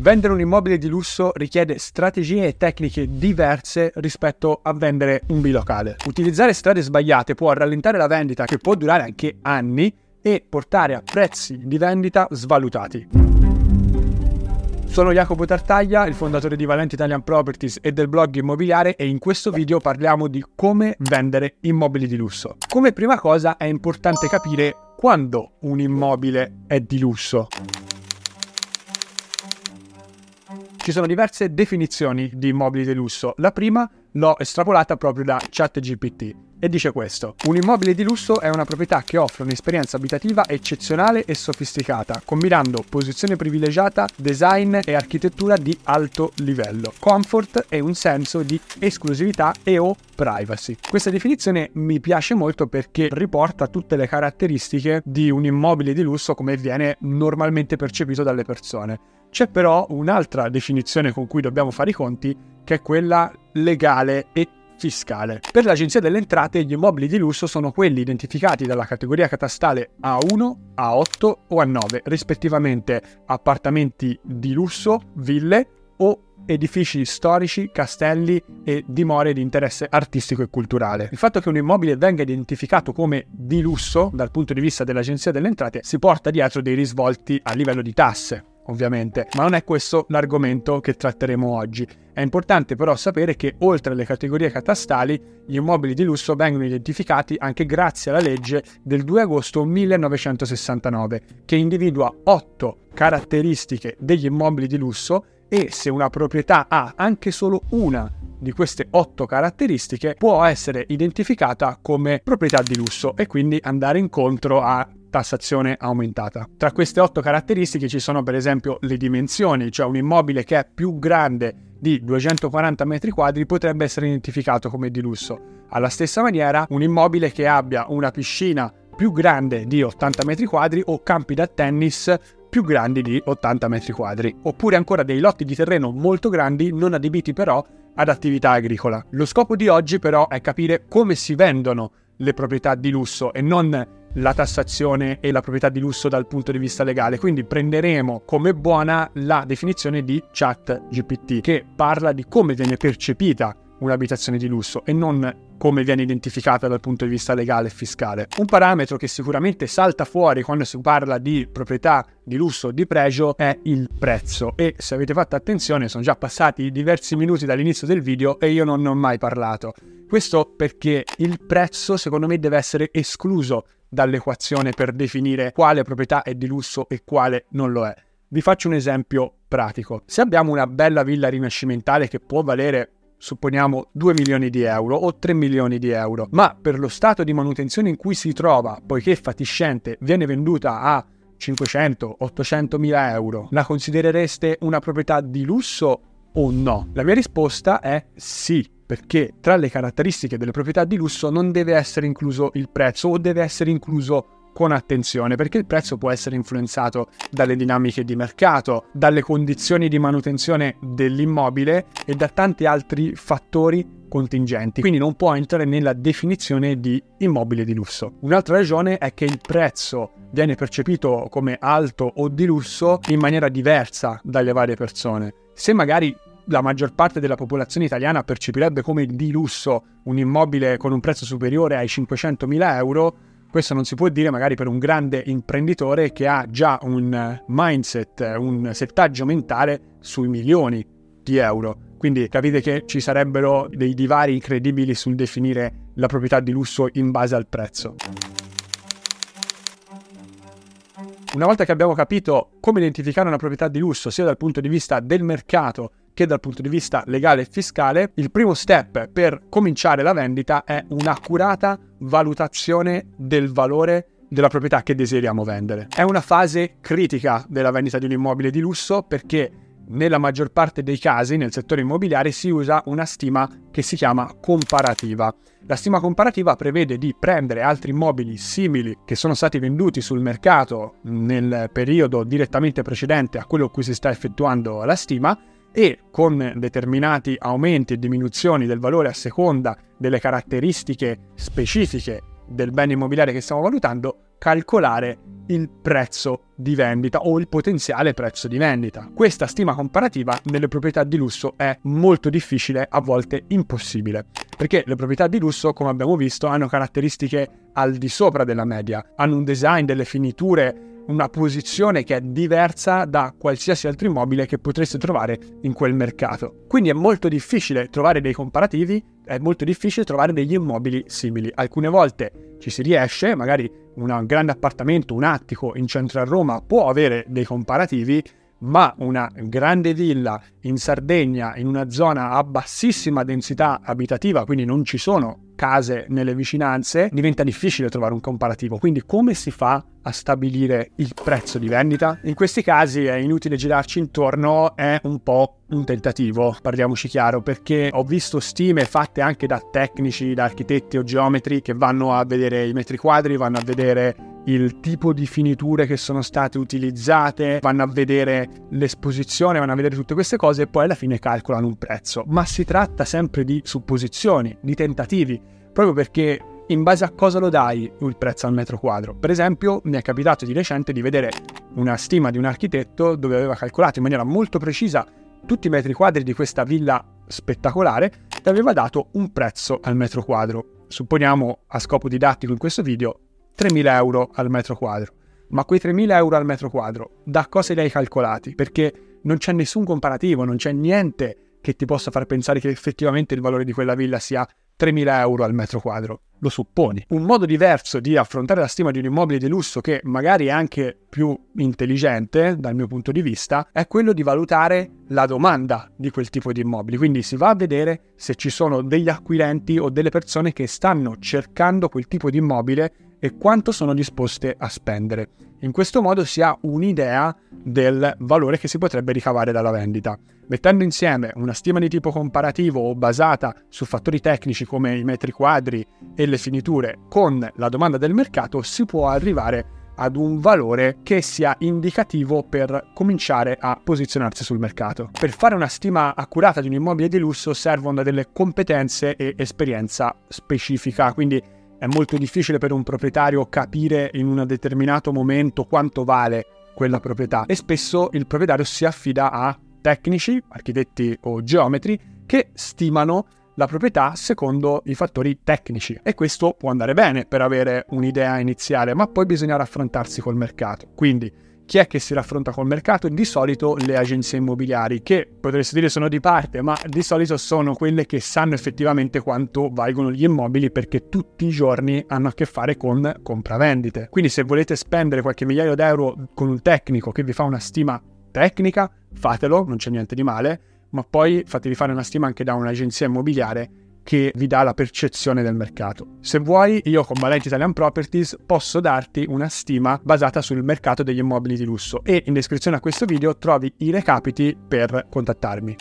Vendere un immobile di lusso richiede strategie e tecniche diverse rispetto a vendere un bilocale. Utilizzare strade sbagliate può rallentare la vendita, che può durare anche anni, e portare a prezzi di vendita svalutati. Sono Jacopo Tartaglia, il fondatore di Valente Italian Properties e del blog immobiliare e in questo video parliamo di come vendere immobili di lusso. Come prima cosa è importante capire quando un immobile è di lusso. Ci sono diverse definizioni di immobili di lusso. La prima l'ho estrapolata proprio da ChatGPT e dice questo. Un immobile di lusso è una proprietà che offre un'esperienza abitativa eccezionale e sofisticata, combinando posizione privilegiata, design e architettura di alto livello, comfort e un senso di esclusività e o privacy. Questa definizione mi piace molto perché riporta tutte le caratteristiche di un immobile di lusso come viene normalmente percepito dalle persone. C'è però un'altra definizione con cui dobbiamo fare i conti, che è quella legale e fiscale. Per l'Agenzia delle Entrate gli immobili di lusso sono quelli identificati dalla categoria catastale A1, A8 o A9, rispettivamente appartamenti di lusso, ville o edifici storici, castelli e dimore di interesse artistico e culturale. Il fatto che un immobile venga identificato come di lusso dal punto di vista dell'Agenzia delle Entrate si porta dietro dei risvolti a livello di tasse ovviamente, ma non è questo l'argomento che tratteremo oggi. È importante però sapere che oltre alle categorie catastali, gli immobili di lusso vengono identificati anche grazie alla legge del 2 agosto 1969, che individua otto caratteristiche degli immobili di lusso e se una proprietà ha anche solo una di queste otto caratteristiche può essere identificata come proprietà di lusso e quindi andare incontro a tassazione aumentata. Tra queste otto caratteristiche ci sono per esempio le dimensioni, cioè un immobile che è più grande di 240 metri quadri potrebbe essere identificato come di lusso. Alla stessa maniera, un immobile che abbia una piscina più grande di 80 metri quadri o campi da tennis più grandi di 80 metri quadri, oppure ancora dei lotti di terreno molto grandi non adibiti però ad attività agricola. Lo scopo di oggi però è capire come si vendono le proprietà di lusso e non la tassazione e la proprietà di lusso dal punto di vista legale. Quindi prenderemo come buona la definizione di chat GPT che parla di come viene percepita un'abitazione di lusso e non come viene identificata dal punto di vista legale e fiscale. Un parametro che sicuramente salta fuori quando si parla di proprietà di lusso o di pregio è il prezzo e se avete fatto attenzione sono già passati diversi minuti dall'inizio del video e io non ne ho mai parlato. Questo perché il prezzo secondo me deve essere escluso dall'equazione per definire quale proprietà è di lusso e quale non lo è. Vi faccio un esempio pratico. Se abbiamo una bella villa rinascimentale che può valere supponiamo 2 milioni di euro o 3 milioni di euro, ma per lo stato di manutenzione in cui si trova, poiché fatiscente, viene venduta a 500-800 mila euro, la considerereste una proprietà di lusso o no? La mia risposta è sì, perché tra le caratteristiche delle proprietà di lusso non deve essere incluso il prezzo o deve essere incluso con attenzione perché il prezzo può essere influenzato dalle dinamiche di mercato, dalle condizioni di manutenzione dell'immobile e da tanti altri fattori contingenti, quindi non può entrare nella definizione di immobile di lusso. Un'altra ragione è che il prezzo viene percepito come alto o di lusso in maniera diversa dalle varie persone. Se magari la maggior parte della popolazione italiana percepirebbe come di lusso un immobile con un prezzo superiore ai 500.000 euro, questo non si può dire magari per un grande imprenditore che ha già un mindset, un settaggio mentale sui milioni di euro. Quindi capite che ci sarebbero dei divari incredibili sul definire la proprietà di lusso in base al prezzo. Una volta che abbiamo capito come identificare una proprietà di lusso sia dal punto di vista del mercato che dal punto di vista legale e fiscale, il primo step per cominciare la vendita è un'accurata valutazione del valore della proprietà che desideriamo vendere. È una fase critica della vendita di un immobile di lusso perché nella maggior parte dei casi nel settore immobiliare si usa una stima che si chiama comparativa. La stima comparativa prevede di prendere altri immobili simili che sono stati venduti sul mercato nel periodo direttamente precedente a quello a cui si sta effettuando la stima e con determinati aumenti e diminuzioni del valore a seconda delle caratteristiche specifiche del bene immobiliare che stiamo valutando, calcolare il prezzo di vendita o il potenziale prezzo di vendita. Questa stima comparativa nelle proprietà di lusso è molto difficile, a volte impossibile, perché le proprietà di lusso, come abbiamo visto, hanno caratteristiche al di sopra della media, hanno un design, delle finiture, una posizione che è diversa da qualsiasi altro immobile che potreste trovare in quel mercato. Quindi è molto difficile trovare dei comparativi, è molto difficile trovare degli immobili simili. Alcune volte ci si riesce, magari un grande appartamento, un attico in centro a Roma può avere dei comparativi, ma una grande villa in Sardegna, in una zona a bassissima densità abitativa, quindi non ci sono case nelle vicinanze, diventa difficile trovare un comparativo. Quindi come si fa a stabilire il prezzo di vendita? In questi casi è inutile girarci intorno, è un po' un tentativo, parliamoci chiaro, perché ho visto stime fatte anche da tecnici, da architetti o geometri che vanno a vedere i metri quadri, vanno a vedere il tipo di finiture che sono state utilizzate, vanno a vedere l'esposizione, vanno a vedere tutte queste cose e poi alla fine calcolano un prezzo. Ma si tratta sempre di supposizioni, di tentativi, proprio perché in base a cosa lo dai il prezzo al metro quadro. Per esempio, mi è capitato di recente di vedere una stima di un architetto dove aveva calcolato in maniera molto precisa tutti i metri quadri di questa villa spettacolare e aveva dato un prezzo al metro quadro. Supponiamo a scopo didattico in questo video 3.000 euro al metro quadro. Ma quei 3.000 euro al metro quadro, da cosa li hai calcolati? Perché non c'è nessun comparativo, non c'è niente che ti possa far pensare che effettivamente il valore di quella villa sia 3.000 euro al metro quadro. Lo supponi. Un modo diverso di affrontare la stima di un immobile di lusso, che magari è anche più intelligente dal mio punto di vista, è quello di valutare la domanda di quel tipo di immobili. Quindi si va a vedere se ci sono degli acquirenti o delle persone che stanno cercando quel tipo di immobile e quanto sono disposte a spendere. In questo modo si ha un'idea del valore che si potrebbe ricavare dalla vendita. Mettendo insieme una stima di tipo comparativo o basata su fattori tecnici come i metri quadri e le finiture con la domanda del mercato si può arrivare ad un valore che sia indicativo per cominciare a posizionarsi sul mercato. Per fare una stima accurata di un immobile di lusso servono delle competenze e esperienza specifica, quindi è molto difficile per un proprietario capire in un determinato momento quanto vale quella proprietà e spesso il proprietario si affida a tecnici, architetti o geometri che stimano la proprietà secondo i fattori tecnici e questo può andare bene per avere un'idea iniziale, ma poi bisogna raffrontarsi col mercato. Quindi chi è che si raffronta col mercato? Di solito le agenzie immobiliari, che potreste dire sono di parte, ma di solito sono quelle che sanno effettivamente quanto valgono gli immobili perché tutti i giorni hanno a che fare con compravendite. Quindi se volete spendere qualche migliaio d'euro con un tecnico che vi fa una stima tecnica, fatelo, non c'è niente di male, ma poi fatevi fare una stima anche da un'agenzia immobiliare che vi dà la percezione del mercato. Se vuoi, io con Valenti Italian Properties posso darti una stima basata sul mercato degli immobili di lusso e in descrizione a questo video trovi i recapiti per contattarmi.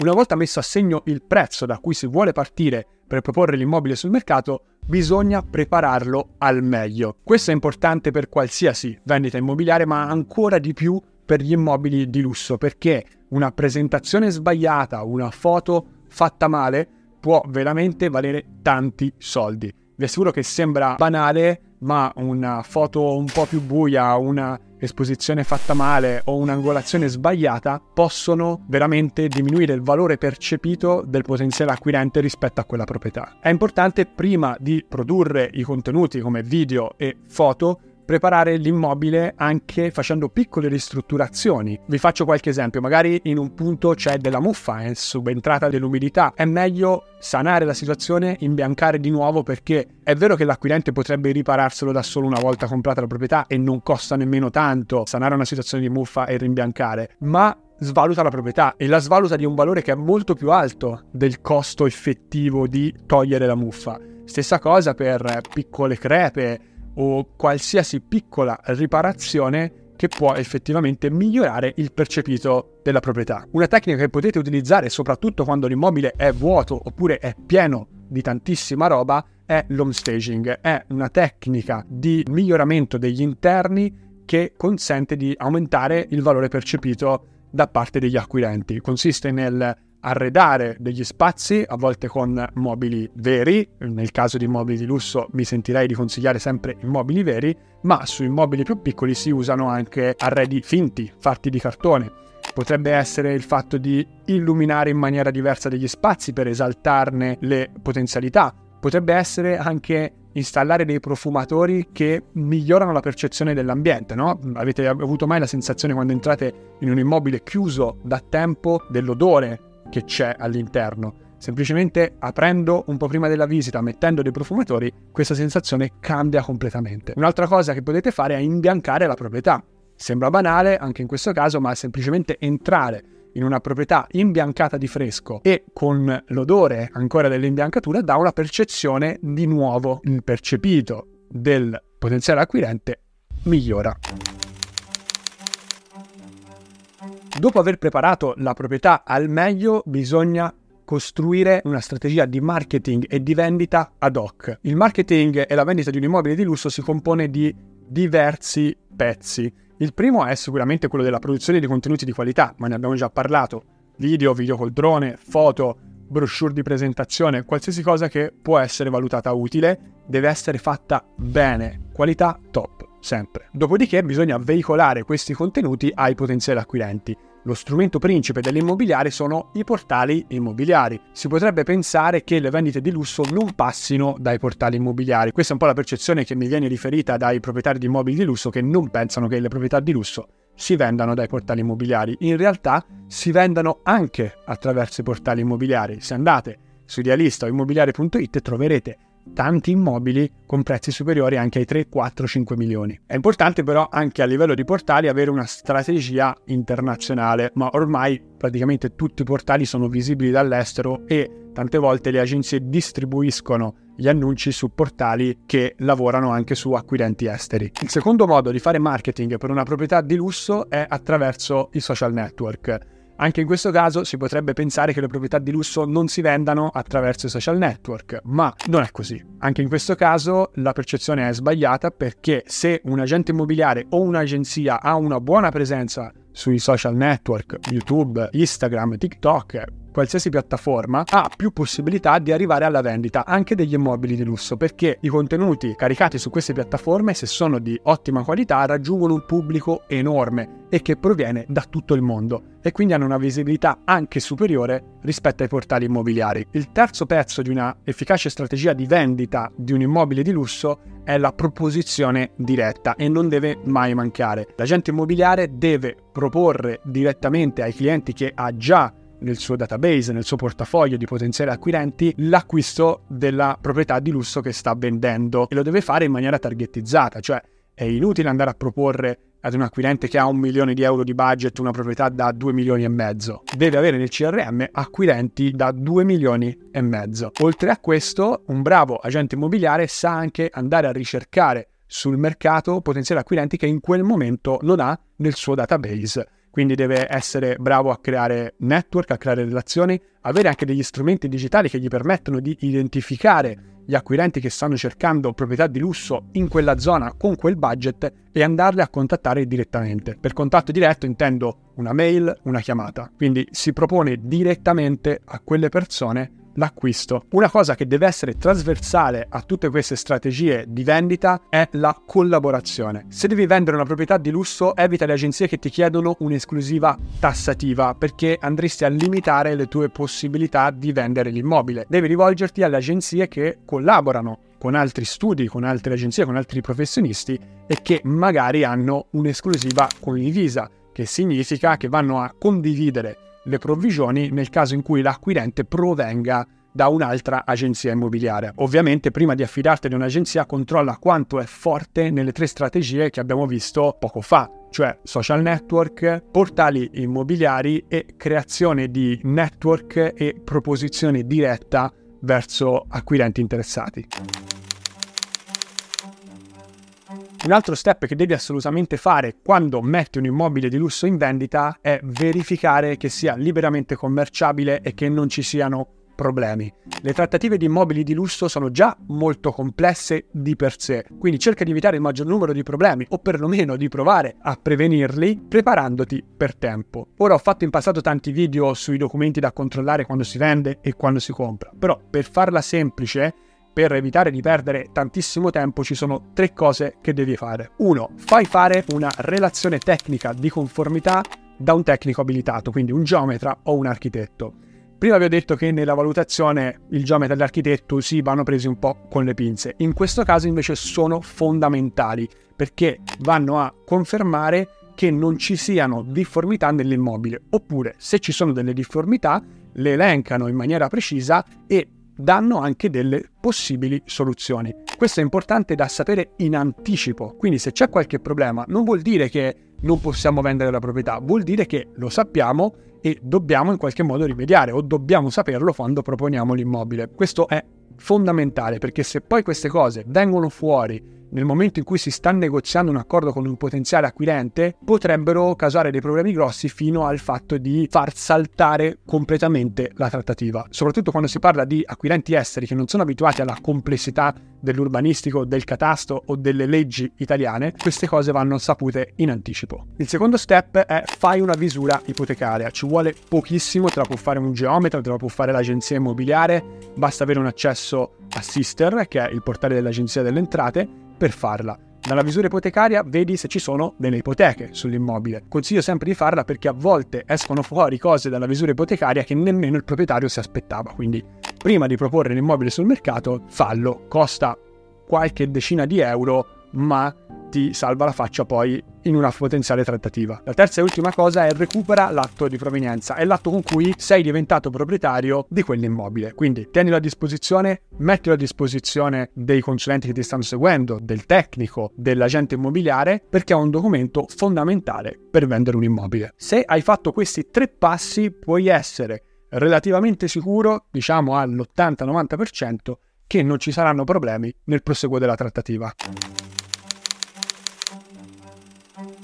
Una volta messo a segno il prezzo da cui si vuole partire per proporre l'immobile sul mercato, bisogna prepararlo al meglio. Questo è importante per qualsiasi vendita immobiliare, ma ancora di più per gli immobili di lusso, perché una presentazione sbagliata, una foto fatta male, può veramente valere tanti soldi. Vi assicuro che sembra banale, ma una foto un po' più buia, una esposizione fatta male o un'angolazione sbagliata possono veramente diminuire il valore percepito del potenziale acquirente rispetto a quella proprietà. È importante prima di produrre i contenuti come video e foto preparare l'immobile anche facendo piccole ristrutturazioni. Vi faccio qualche esempio, magari in un punto c'è della muffa, è subentrata dell'umidità, è meglio sanare la situazione, imbiancare di nuovo perché è vero che l'acquirente potrebbe ripararselo da solo una volta comprata la proprietà e non costa nemmeno tanto sanare una situazione di muffa e rimbiancare, ma svaluta la proprietà e la svaluta di un valore che è molto più alto del costo effettivo di togliere la muffa. Stessa cosa per piccole crepe, o qualsiasi piccola riparazione che può effettivamente migliorare il percepito della proprietà. Una tecnica che potete utilizzare soprattutto quando l'immobile è vuoto oppure è pieno di tantissima roba è l'home staging. È una tecnica di miglioramento degli interni che consente di aumentare il valore percepito da parte degli acquirenti. Consiste nel arredare degli spazi, a volte con mobili veri, nel caso di mobili di lusso mi sentirei di consigliare sempre immobili veri, ma su immobili più piccoli si usano anche arredi finti, fatti di cartone. Potrebbe essere il fatto di illuminare in maniera diversa degli spazi per esaltarne le potenzialità. Potrebbe essere anche installare dei profumatori che migliorano la percezione dell'ambiente, no? Avete avuto mai la sensazione quando entrate in un immobile chiuso da tempo dell'odore che c'è all'interno? Semplicemente aprendo un po' prima della visita, mettendo dei profumatori, questa sensazione cambia completamente. Un'altra cosa che potete fare è imbiancare la proprietà. Sembra banale anche in questo caso, ma semplicemente entrare in una proprietà imbiancata di fresco e con l'odore ancora dell'imbiancatura dà una percezione di nuovo. Il percepito del potenziale acquirente migliora. Dopo aver preparato la proprietà al meglio, bisogna costruire una strategia di marketing e di vendita ad hoc. Il marketing e la vendita di un immobile di lusso si compone di diversi pezzi. Il primo è sicuramente quello della produzione di contenuti di qualità, ma ne abbiamo già parlato. Video, video col drone, foto, brochure di presentazione, qualsiasi cosa che può essere valutata utile, deve essere fatta bene, qualità top, sempre. Dopodiché bisogna veicolare questi contenuti ai potenziali acquirenti. Lo strumento principe dell'immobiliare sono i portali immobiliari. Si potrebbe pensare che le vendite di lusso non passino dai portali immobiliari. Questa è un po' la percezione che mi viene riferita dai proprietari di immobili di lusso che non pensano che le proprietà di lusso si vendano dai portali immobiliari. In realtà si vendono anche attraverso i portali immobiliari. Se andate su idealista o immobiliare.it troverete tanti immobili con prezzi superiori anche ai 3, 4, 5 milioni. È importante però anche a livello di portali avere una strategia internazionale, ma ormai praticamente tutti i portali sono visibili dall'estero e tante volte le agenzie distribuiscono gli annunci su portali che lavorano anche su acquirenti esteri. Il secondo modo di fare marketing per una proprietà di lusso è attraverso i social network. Anche in questo caso si potrebbe pensare che le proprietà di lusso non si vendano attraverso i social network, ma non è così. Anche in questo caso la percezione è sbagliata perché se un agente immobiliare o un'agenzia ha una buona presenza sui social network, YouTube, Instagram, TikTok, qualsiasi piattaforma ha più possibilità di arrivare alla vendita anche degli immobili di lusso perché i contenuti caricati su queste piattaforme se sono di ottima qualità raggiungono un pubblico enorme e che proviene da tutto il mondo e quindi hanno una visibilità anche superiore rispetto ai portali immobiliari. Il terzo pezzo di una efficace strategia di vendita di un immobile di lusso è la proposizione diretta e non deve mai mancare. L'agente immobiliare deve proporre direttamente ai clienti che ha già nel suo database, nel suo portafoglio di potenziali acquirenti, l'acquisto della proprietà di lusso che sta vendendo e lo deve fare in maniera targetizzata, cioè è inutile andare a proporre ad un acquirente che ha un milione di euro di budget una proprietà da 2 milioni e mezzo. Deve avere nel CRM acquirenti da 2 milioni e mezzo. Oltre a questo, un bravo agente immobiliare sa anche andare a ricercare sul mercato potenziali acquirenti che in quel momento non ha nel suo database quindi deve essere bravo a creare network, a creare relazioni, avere anche degli strumenti digitali che gli permettono di identificare gli acquirenti che stanno cercando proprietà di lusso in quella zona con quel budget e andarle a contattare direttamente. Per contatto diretto intendo una mail, una chiamata. Quindi si propone direttamente a quelle persone l'acquisto. Una cosa che deve essere trasversale a tutte queste strategie di vendita è la collaborazione. Se devi vendere una proprietà di lusso, evita le agenzie che ti chiedono un'esclusiva tassativa perché andresti a limitare le tue possibilità di vendere l'immobile. Devi rivolgerti alle agenzie che collaborano con altri studi, con altre agenzie, con altri professionisti e che magari hanno un'esclusiva condivisa, che significa che vanno a condividere le provvigioni nel caso in cui l'acquirente provenga da un'altra agenzia immobiliare. Ovviamente prima di affidarti ad un'agenzia controlla quanto è forte nelle tre strategie che abbiamo visto poco fa, cioè social network, portali immobiliari e creazione di network e proposizione diretta verso acquirenti interessati. Un altro step che devi assolutamente fare quando metti un immobile di lusso in vendita è verificare che sia liberamente commerciabile e che non ci siano problemi. Le trattative di immobili di lusso sono già molto complesse di per sé, quindi cerca di evitare il maggior numero di problemi o perlomeno di provare a prevenirli preparandoti per tempo. Ora ho fatto in passato tanti video sui documenti da controllare quando si vende e quando si compra, però per farla semplice per evitare di perdere tantissimo tempo ci sono tre cose che devi fare. Uno, fai fare una relazione tecnica di conformità da un tecnico abilitato, quindi un geometra o un architetto. Prima vi ho detto che nella valutazione il geometra e l'architetto si vanno presi un po' con le pinze. In questo caso invece sono fondamentali perché vanno a confermare che non ci siano difformità nell'immobile, oppure se ci sono delle difformità le elencano in maniera precisa e danno anche delle possibili soluzioni. Questo è importante da sapere in anticipo, quindi se c'è qualche problema non vuol dire che non possiamo vendere la proprietà, vuol dire che lo sappiamo e dobbiamo in qualche modo rimediare o dobbiamo saperlo quando proponiamo l'immobile. Questo è fondamentale perché se poi queste cose vengono fuori nel momento in cui si sta negoziando un accordo con un potenziale acquirente, potrebbero causare dei problemi grossi fino al fatto di far saltare completamente la trattativa. Soprattutto quando si parla di acquirenti esteri che non sono abituati alla complessità dell'urbanistico, del catasto o delle leggi italiane, queste cose vanno sapute in anticipo. Il secondo step è fai una visura ipotecaria. Ci vuole pochissimo, te la può fare un geometra, te la può fare l'agenzia immobiliare, basta avere un accesso a Sister, che è il portale dell'agenzia delle entrate, per farla. Dalla visura ipotecaria vedi se ci sono delle ipoteche sull'immobile. Consiglio sempre di farla perché a volte escono fuori cose dalla visura ipotecaria che nemmeno il proprietario si aspettava. Quindi prima di proporre l'immobile sul mercato, fallo. Costa qualche decina di euro, ma ti salva la faccia poi in una potenziale trattativa. La terza e ultima cosa è recupera l'atto di provenienza, è l'atto con cui sei diventato proprietario di quell'immobile. Quindi tienilo a disposizione, mettilo a disposizione dei consulenti che ti stanno seguendo, del tecnico, dell'agente immobiliare, perché è un documento fondamentale per vendere un immobile. Se hai fatto questi tre passi puoi essere relativamente sicuro, diciamo all'80-90%, che non ci saranno problemi nel proseguo della trattativa.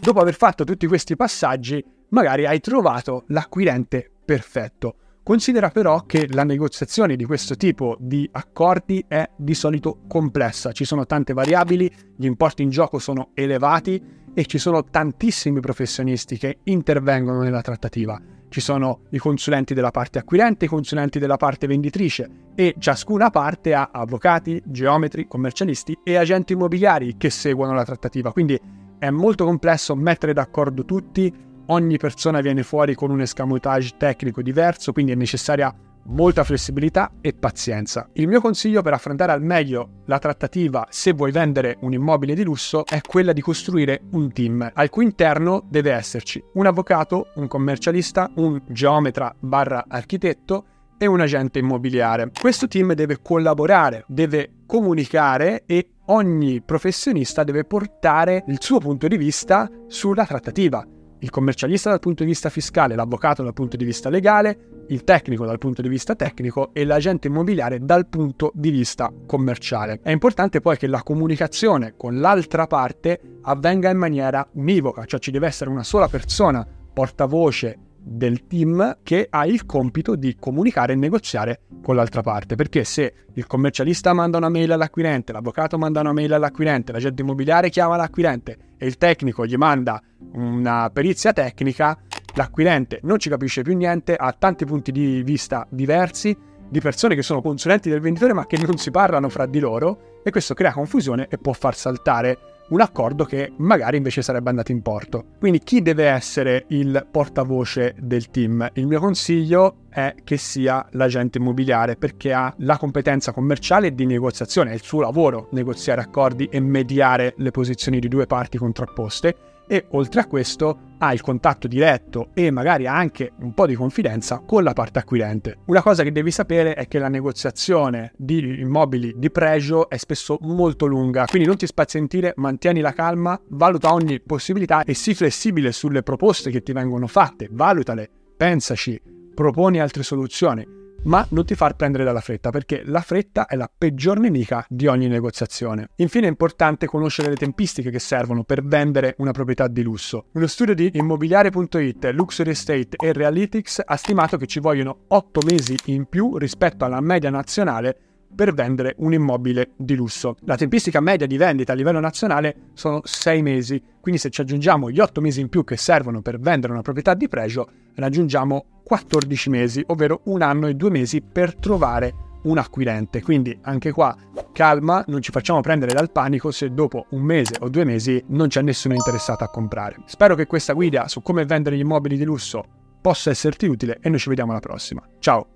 Dopo aver fatto tutti questi passaggi, magari hai trovato l'acquirente perfetto. Considera però che la negoziazione di questo tipo di accordi è di solito complessa, ci sono tante variabili, gli importi in gioco sono elevati e ci sono tantissimi professionisti che intervengono nella trattativa. Ci sono i consulenti della parte acquirente, i consulenti della parte venditrice e ciascuna parte ha avvocati, geometri, commercialisti e agenti immobiliari che seguono la trattativa. Quindi è molto complesso mettere d'accordo tutti, ogni persona viene fuori con un escamotage tecnico diverso, quindi è necessaria molta flessibilità e pazienza. Il mio consiglio per affrontare al meglio la trattativa se vuoi vendere un immobile di lusso è quella di costruire un team al cui interno deve esserci un avvocato, un commercialista, un geometra barra architetto e un agente immobiliare. Questo team deve collaborare, deve comunicare e ogni professionista deve portare il suo punto di vista sulla trattativa. Il commercialista dal punto di vista fiscale, l'avvocato dal punto di vista legale, il tecnico dal punto di vista tecnico e l'agente immobiliare dal punto di vista commerciale. È importante poi che la comunicazione con l'altra parte avvenga in maniera univoca, cioè ci deve essere una sola persona portavoce del team che ha il compito di comunicare e negoziare con l'altra parte. Perché se il commercialista manda una mail all'acquirente, l'avvocato manda una mail all'acquirente, l'agente immobiliare chiama l'acquirente e il tecnico gli manda una perizia tecnica, l'acquirente non ci capisce più niente, ha tanti punti di vista diversi di persone che sono consulenti del venditore ma che non si parlano fra di loro e questo crea confusione e può far saltare un accordo che magari invece sarebbe andato in porto. Quindi chi deve essere il portavoce del team? Il mio consiglio è che sia l'agente immobiliare perché ha la competenza commerciale e di negoziazione, è il suo lavoro negoziare accordi e mediare le posizioni di due parti contrapposte e oltre a questo ha il contatto diretto e magari anche un po' di confidenza con la parte acquirente. Una cosa che devi sapere è che la negoziazione di immobili di pregio è spesso molto lunga, quindi non ti spazientire, mantieni la calma, valuta ogni possibilità e sii flessibile sulle proposte che ti vengono fatte, valutale, pensaci, proponi altre soluzioni ma non ti far prendere dalla fretta perché la fretta è la peggior nemica di ogni negoziazione. Infine è importante conoscere le tempistiche che servono per vendere una proprietà di lusso. Uno studio di immobiliare.it, Luxury Estate e Realytics ha stimato che ci vogliono 8 mesi in più rispetto alla media nazionale per vendere un immobile di lusso. La tempistica media di vendita a livello nazionale sono 6 mesi, quindi se ci aggiungiamo gli 8 mesi in più che servono per vendere una proprietà di pregio, raggiungiamo 14 mesi, ovvero un anno e due mesi per trovare un acquirente. Quindi anche qua calma, non ci facciamo prendere dal panico se dopo un mese o due mesi non c'è nessuno interessato a comprare. Spero che questa guida su come vendere gli immobili di lusso possa esserti utile e noi ci vediamo alla prossima. Ciao!